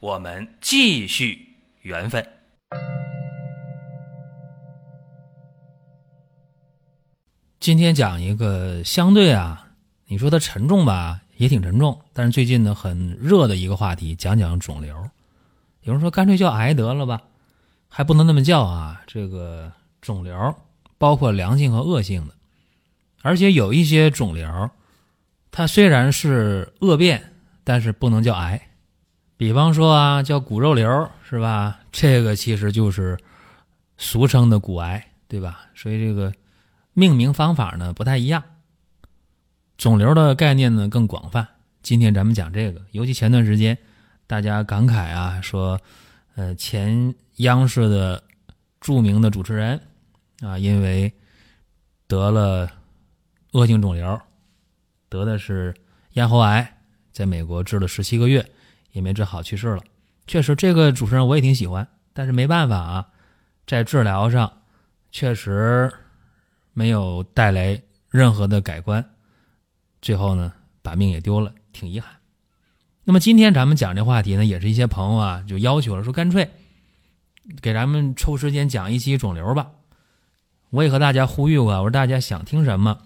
我们继续缘分。今天讲一个相对啊，你说它沉重吧，也挺沉重，但是最近呢很热的一个话题，讲讲肿瘤。有人说干脆叫癌得了吧，还不能那么叫啊。这个肿瘤包括良性和恶性的，而且有一些肿瘤，它虽然是恶变，但是不能叫癌。比方说啊，叫骨肉瘤是吧？这个其实就是俗称的骨癌，对吧？所以这个。命名方法呢不太一样，肿瘤的概念呢更广泛。今天咱们讲这个，尤其前段时间大家感慨啊，说，呃，前央视的著名的主持人啊，因为得了恶性肿瘤，得的是咽喉癌，在美国治了十七个月也没治好，去世了。确实，这个主持人我也挺喜欢，但是没办法啊，在治疗上确实。没有带来任何的改观，最后呢，把命也丢了，挺遗憾。那么今天咱们讲这话题呢，也是一些朋友啊就要求了，说干脆给咱们抽时间讲一期肿瘤吧。我也和大家呼吁过，我说大家想听什么，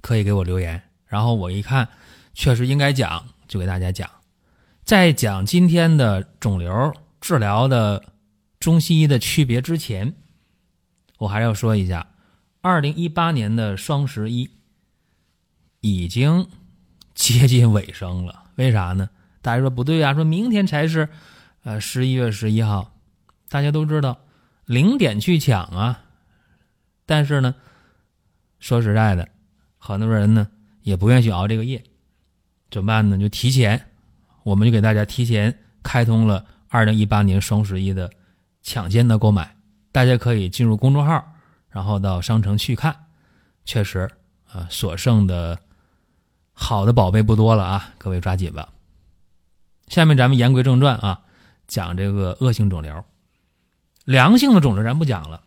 可以给我留言。然后我一看，确实应该讲，就给大家讲。在讲今天的肿瘤治疗的中西医的区别之前，我还要说一下。二零一八年的双十一已经接近尾声了，为啥呢？大家说不对啊，说明天才是呃十一月十一号。大家都知道零点去抢啊，但是呢，说实在的，很多人呢也不愿意去熬这个夜，怎么办呢？就提前，我们就给大家提前开通了二零一八年双十一的抢先的购买，大家可以进入公众号。然后到商城去看，确实啊，所剩的好的宝贝不多了啊，各位抓紧吧。下面咱们言归正传啊，讲这个恶性肿瘤。良性的肿瘤咱不讲了，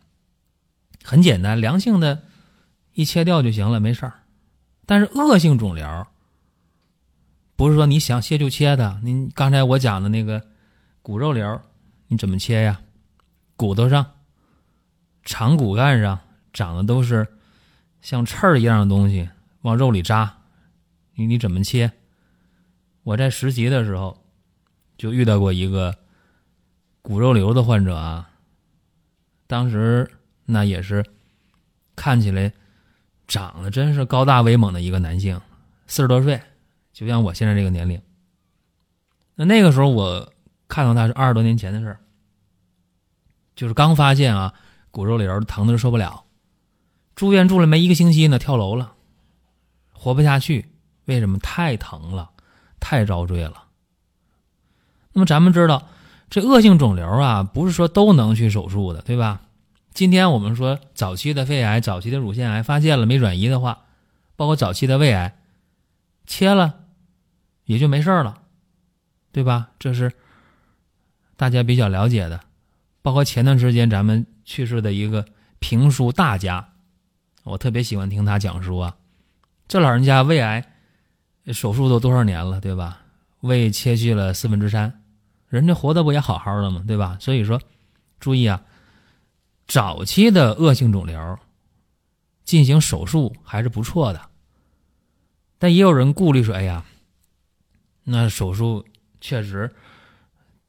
很简单，良性的一切掉就行了，没事儿。但是恶性肿瘤不是说你想切就切的。您刚才我讲的那个骨肉瘤，你怎么切呀？骨头上。长骨干上长的都是像刺儿一样的东西，往肉里扎，你你怎么切？我在实习的时候就遇到过一个骨肉瘤的患者啊，当时那也是看起来长得真是高大威猛的一个男性，四十多岁，就像我现在这个年龄。那那个时候我看到他是二十多年前的事儿，就是刚发现啊。骨肉瘤疼的受不了，住院住了没一个星期呢，跳楼了，活不下去。为什么？太疼了，太遭罪了。那么咱们知道，这恶性肿瘤啊，不是说都能去手术的，对吧？今天我们说早期的肺癌、早期的乳腺癌发现了没转移的话，包括早期的胃癌，切了也就没事了，对吧？这是大家比较了解的。包括前段时间咱们。去世的一个评书大家，我特别喜欢听他讲书啊。这老人家胃癌手术都多少年了，对吧？胃切去了四分之三，人家活的不也好好的吗？对吧？所以说，注意啊，早期的恶性肿瘤进行手术还是不错的。但也有人顾虑说：“哎呀，那手术确实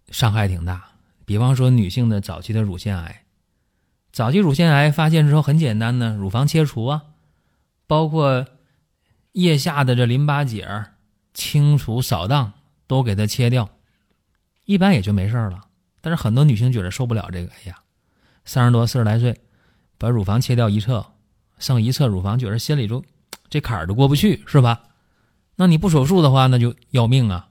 伤害挺大。”比方说，女性的早期的乳腺癌。早期乳腺癌发现之后很简单呢，乳房切除啊，包括腋下的这淋巴结清除扫荡都给它切掉，一般也就没事了。但是很多女性觉得受不了这个，哎呀，三十多四十来岁，把乳房切掉一侧，剩一侧乳房，觉得心里就这坎儿都过不去，是吧？那你不手术的话，那就要命啊！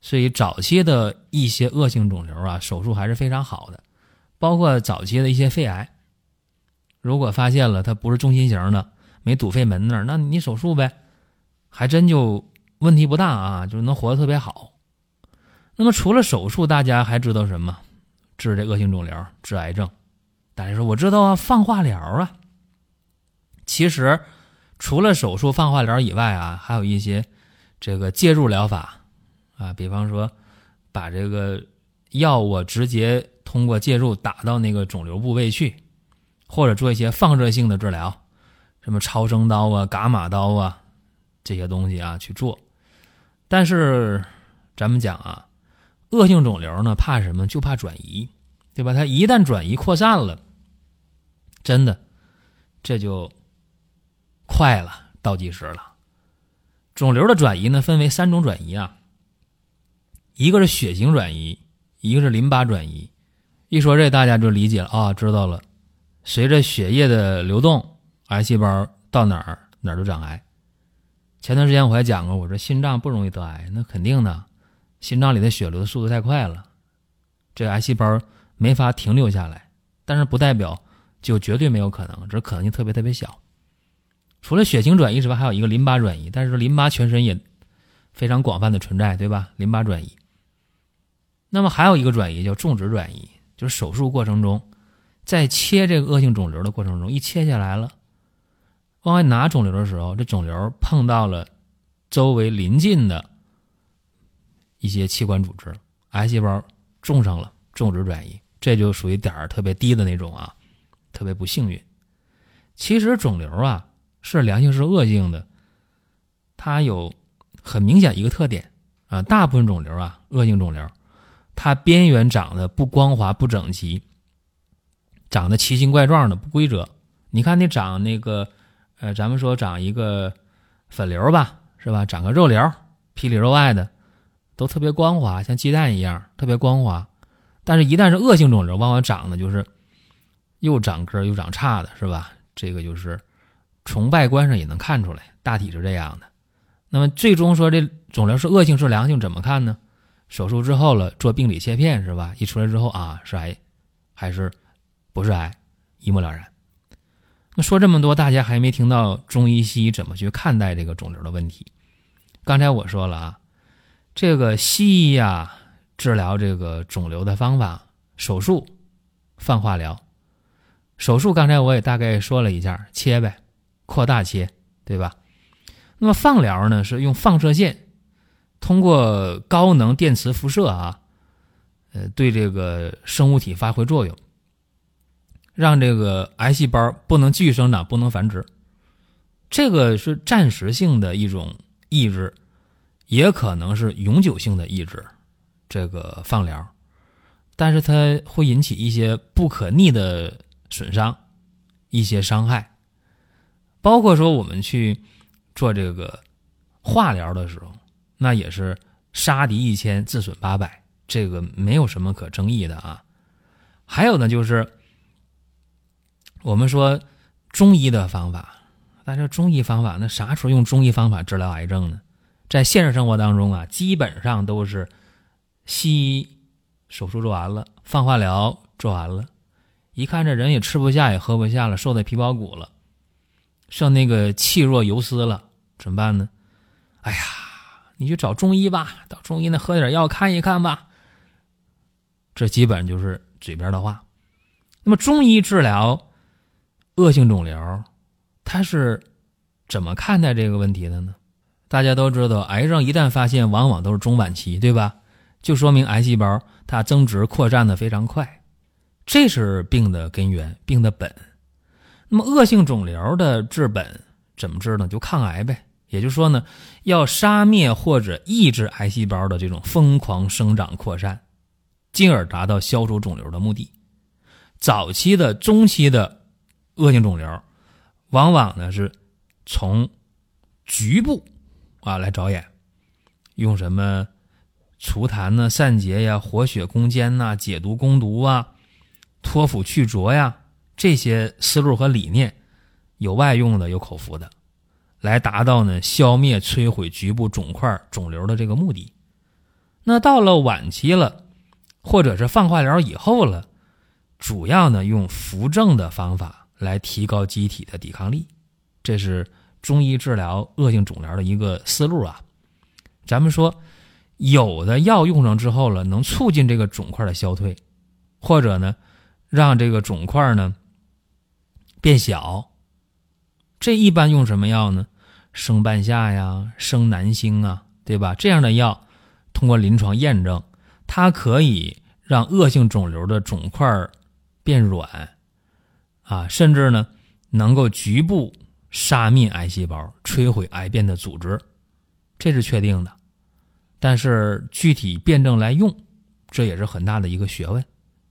所以早期的一些恶性肿瘤啊，手术还是非常好的，包括早期的一些肺癌。如果发现了它不是中心型的，没堵肺门那儿，那你手术呗，还真就问题不大啊，就能活得特别好。那么除了手术，大家还知道什么？治这恶性肿瘤、治癌症？大家说我知道啊，放化疗啊。其实除了手术、放化疗以外啊，还有一些这个介入疗法啊，比方说把这个药物直接通过介入打到那个肿瘤部位去。或者做一些放射性的治疗，什么超声刀啊、伽马刀啊这些东西啊去做。但是咱们讲啊，恶性肿瘤呢怕什么？就怕转移，对吧？它一旦转移扩散了，真的这就快了，倒计时了。肿瘤的转移呢分为三种转移啊，一个是血型转移，一个是淋巴转移。一说这大家就理解了啊，知道了。随着血液的流动，癌细胞到哪儿哪儿都长癌。前段时间我还讲过，我说心脏不容易得癌，那肯定的，心脏里的血流的速度太快了，这癌细胞没法停留下来。但是不代表就绝对没有可能，这可能性特别特别小。除了血型转移之外，还有一个淋巴转移，但是淋巴全身也非常广泛的存在，对吧？淋巴转移。那么还有一个转移叫种植转移，就是手术过程中。在切这个恶性肿瘤的过程中，一切下来了，往外拿肿瘤的时候，这肿瘤碰到了周围邻近的一些器官组织，癌细胞种上了，种植转移，这就属于点儿特别低的那种啊，特别不幸运。其实肿瘤啊是良性是恶性的，它有很明显一个特点啊，大部分肿瘤啊，恶性肿瘤，它边缘长得不光滑不整齐。长得奇形怪状的不规则，你看你长那个，呃，咱们说长一个粉瘤吧，是吧？长个肉瘤，皮里肉外的，都特别光滑，像鸡蛋一样，特别光滑。但是，一旦是恶性肿瘤，往往长的就是又长个又长差的，是吧？这个就是从外观上也能看出来，大体是这样的。那么，最终说这肿瘤是恶性是良性，怎么看呢？手术之后了，做病理切片是吧？一出来之后啊，是癌还是？不是癌，一目了然。那说这么多，大家还没听到中医西医怎么去看待这个肿瘤的问题。刚才我说了啊，这个西医呀治疗这个肿瘤的方法，手术、放化疗。手术刚才我也大概说了一下，切呗，扩大切，对吧？那么放疗呢，是用放射线，通过高能电磁辐射啊，呃，对这个生物体发挥作用。让这个癌细胞不能继续生长，不能繁殖，这个是暂时性的一种抑制，也可能是永久性的抑制。这个放疗，但是它会引起一些不可逆的损伤，一些伤害，包括说我们去做这个化疗的时候，那也是杀敌一千，自损八百，这个没有什么可争议的啊。还有呢，就是。我们说中医的方法，但是中医方法那啥时候用中医方法治疗癌症呢？在现实生活当中啊，基本上都是西医手术做完了，放化疗做完了，一看这人也吃不下也喝不下了，瘦的皮包骨了，剩那个气若游丝了，怎么办呢？哎呀，你去找中医吧，到中医那喝点药看一看吧。这基本就是嘴边的话。那么中医治疗。恶性肿瘤，它是怎么看待这个问题的呢？大家都知道，癌症一旦发现，往往都是中晚期，对吧？就说明癌细胞它增殖扩散的非常快，这是病的根源，病的本。那么恶性肿瘤的治本怎么治呢？就抗癌呗。也就是说呢，要杀灭或者抑制癌细胞的这种疯狂生长扩散，进而达到消除肿瘤的目的。早期的、中期的。恶性肿瘤，往往呢是从局部啊来着眼，用什么除痰呢、散结呀、活血攻坚呐、解毒攻毒啊、脱腐去浊呀这些思路和理念，有外用的，有口服的，来达到呢消灭摧毁局部肿块肿瘤的这个目的。那到了晚期了，或者是放化疗以后了，主要呢用扶正的方法来提高机体的抵抗力，这是中医治疗恶性肿瘤的一个思路啊。咱们说，有的药用上之后了，能促进这个肿块的消退，或者呢，让这个肿块呢变小。这一般用什么药呢？生半夏呀，生南星啊，对吧？这样的药，通过临床验证，它可以让恶性肿瘤的肿块变软，啊，甚至呢，能够局部杀灭癌细胞，摧毁癌变的组织，这是确定的。但是具体辩证来用，这也是很大的一个学问。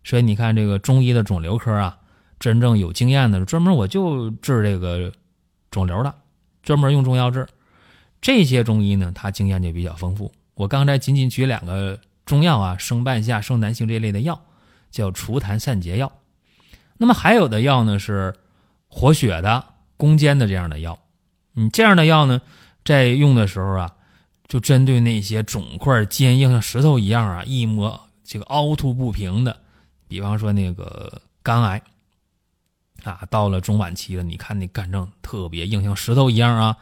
所以你看，这个中医的肿瘤科啊，真正有经验的，专门我就治这个。肿瘤的，专门用中药治，这些中医呢，他经验就比较丰富。我刚才仅仅举两个中药啊，生半夏、生南星这类的药，叫除痰散结药。那么还有的药呢，是活血的、攻坚的这样的药。你这样的药呢，在用的时候啊，就针对那些肿块坚硬像石头一样啊，一摸这个凹凸不平的，比方说那个肝癌。啊，到了中晚期了，你看那肝症特别硬，像石头一样啊，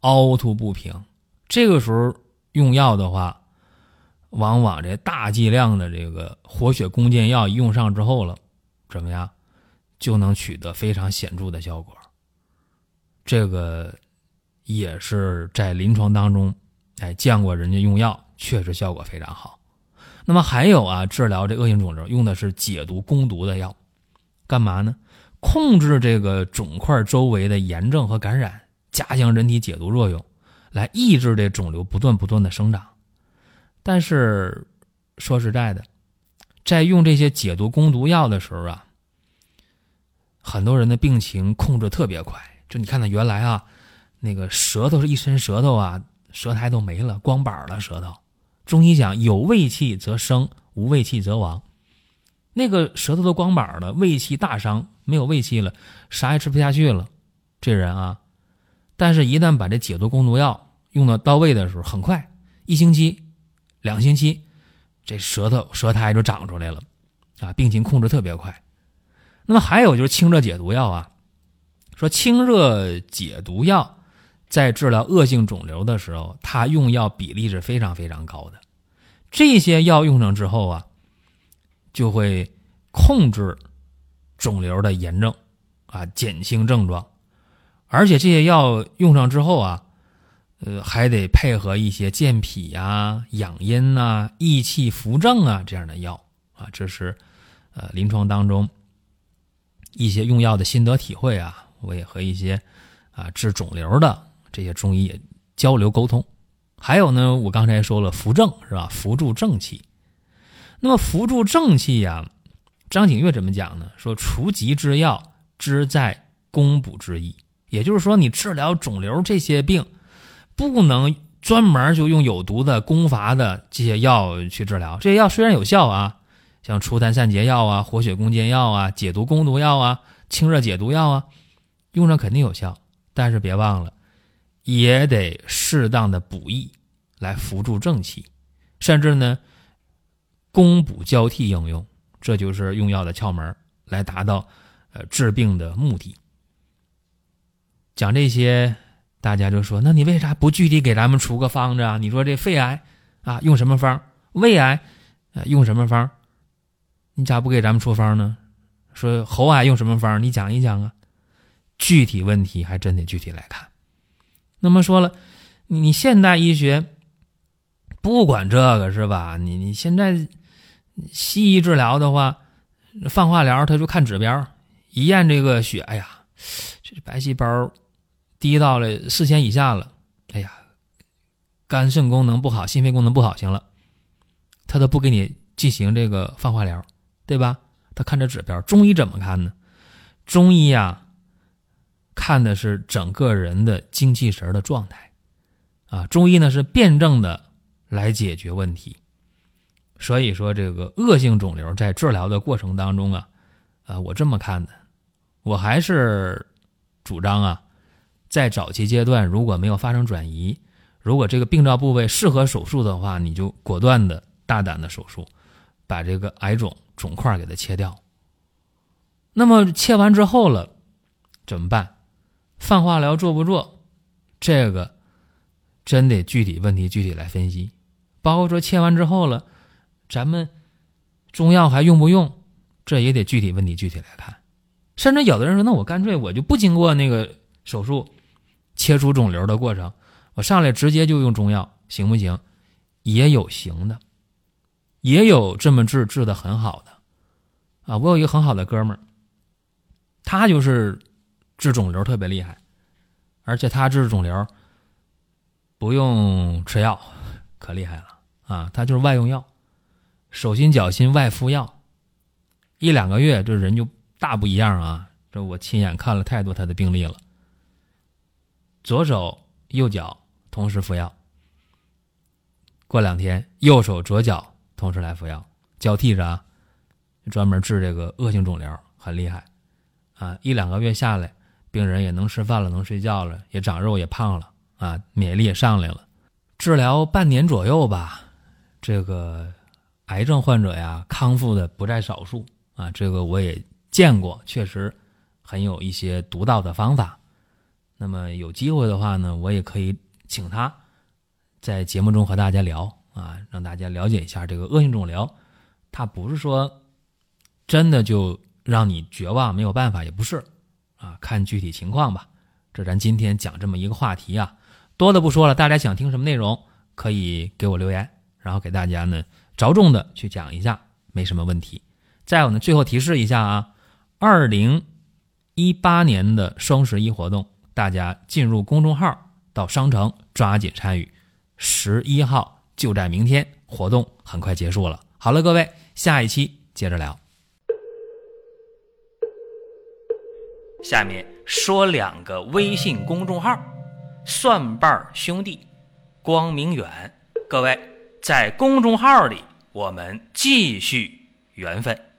凹凸不平。这个时候用药的话，往往这大剂量的这个活血攻坚药用上之后了，怎么样，就能取得非常显著的效果。这个也是在临床当中，哎，见过人家用药，确实效果非常好。那么还有啊，治疗这恶性肿瘤用的是解毒攻毒的药，干嘛呢？控制这个肿块周围的炎症和感染，加强人体解毒作用，来抑制这肿瘤不断不断的生长。但是说实在的，在用这些解毒攻毒药的时候啊，很多人的病情控制特别快。就你看到原来啊，那个舌头是一伸舌头啊，舌苔都没了，光板了舌头。中医讲有胃气则生，无胃气则亡。那个舌头都光板了，胃气大伤。没有胃气了，啥也吃不下去了，这人啊，但是，一旦把这解毒攻毒药用到到位的时候，很快，一星期、两星期，这舌头舌苔就长出来了，啊，病情控制特别快。那么还有就是清热解毒药啊，说清热解毒药在治疗恶性肿瘤的时候，它用药比例是非常非常高的。这些药用上之后啊，就会控制。肿瘤的炎症，啊，减轻症状，而且这些药用上之后啊，呃，还得配合一些健脾呀、养阴呐、益气扶正啊这样的药啊，这是呃临床当中一些用药的心得体会啊。我也和一些啊治肿瘤的这些中医也交流沟通。还有呢，我刚才说了扶正是吧？扶助正气。那么扶助正气呀。张景岳怎么讲呢？说除疾之药，之在攻补之意。也就是说，你治疗肿瘤这些病，不能专门就用有毒的攻伐的这些药去治疗。这些药虽然有效啊，像除痰散结药啊、活血攻坚药啊、解毒攻毒药啊、清热解毒药啊，用上肯定有效。但是别忘了，也得适当的补益，来扶助正气，甚至呢，攻补交替应用。这就是用药的窍门，来达到呃治病的目的。讲这些，大家就说：那你为啥不具体给咱们出个方子啊？你说这肺癌啊用什么方？胃癌啊用什么方？你咋不给咱们出方呢？说喉癌用什么方？你讲一讲啊。具体问题还真得具体来看。那么说了，你现代医学不管这个是吧？你你现在。西医治疗的话，放化疗他就看指标，一验这个血，哎呀，这白细胞低到了四千以下了，哎呀，肝肾功能不好，心肺功能不好，行了，他都不给你进行这个放化疗，对吧？他看这指标。中医怎么看呢？中医呀，看的是整个人的精气神的状态，啊，中医呢是辩证的来解决问题。所以说，这个恶性肿瘤在治疗的过程当中啊，啊，我这么看的，我还是主张啊，在早期阶段如果没有发生转移，如果这个病灶部位适合手术的话，你就果断的大胆的手术，把这个癌肿肿块给它切掉。那么切完之后了，怎么办？放化疗做不做？这个真得具体问题具体来分析。包括说切完之后了，咱们中药还用不用？这也得具体问题具体来看。甚至有的人说，那我干脆我就不经过那个手术切除肿瘤的过程，我上来直接就用中药，行不行？也有行的，也有这么治治的很好的。啊，我有一个很好的哥们儿。他就是治肿瘤特别厉害，而且他治肿瘤不用吃药，可厉害了啊！他就是外用药，手心脚心外敷药，一两个月这人就大不一样啊！这我亲眼看了太多他的病例了。左手右脚同时服药，过两天右手左脚同时来服药，交替着啊，专门治这个恶性肿瘤，很厉害。啊，一两个月下来，病人也能吃饭了，能睡觉了，也长肉，也胖了，啊，免疫力也上来了。治疗半年左右吧，这个癌症患者呀，康复的不在少数啊。这个我也见过，确实很有一些独到的方法。那么有机会的话呢，我也可以请他在节目中和大家聊啊，让大家了解一下这个恶性肿瘤，它不是说真的就。让你绝望没有办法也不是，啊，看具体情况吧。这咱今天讲这么一个话题啊，多的不说了。大家想听什么内容，可以给我留言，然后给大家呢着重的去讲一下，没什么问题。再有呢，最后提示一下啊，二零一八年的双十一活动，大家进入公众号到商城抓紧参与。十一号就在明天，活动很快结束了。好了，各位，下一期接着聊。下面说两个微信公众号：蒜瓣兄弟、光明远。各位在公众号里，我们继续缘分。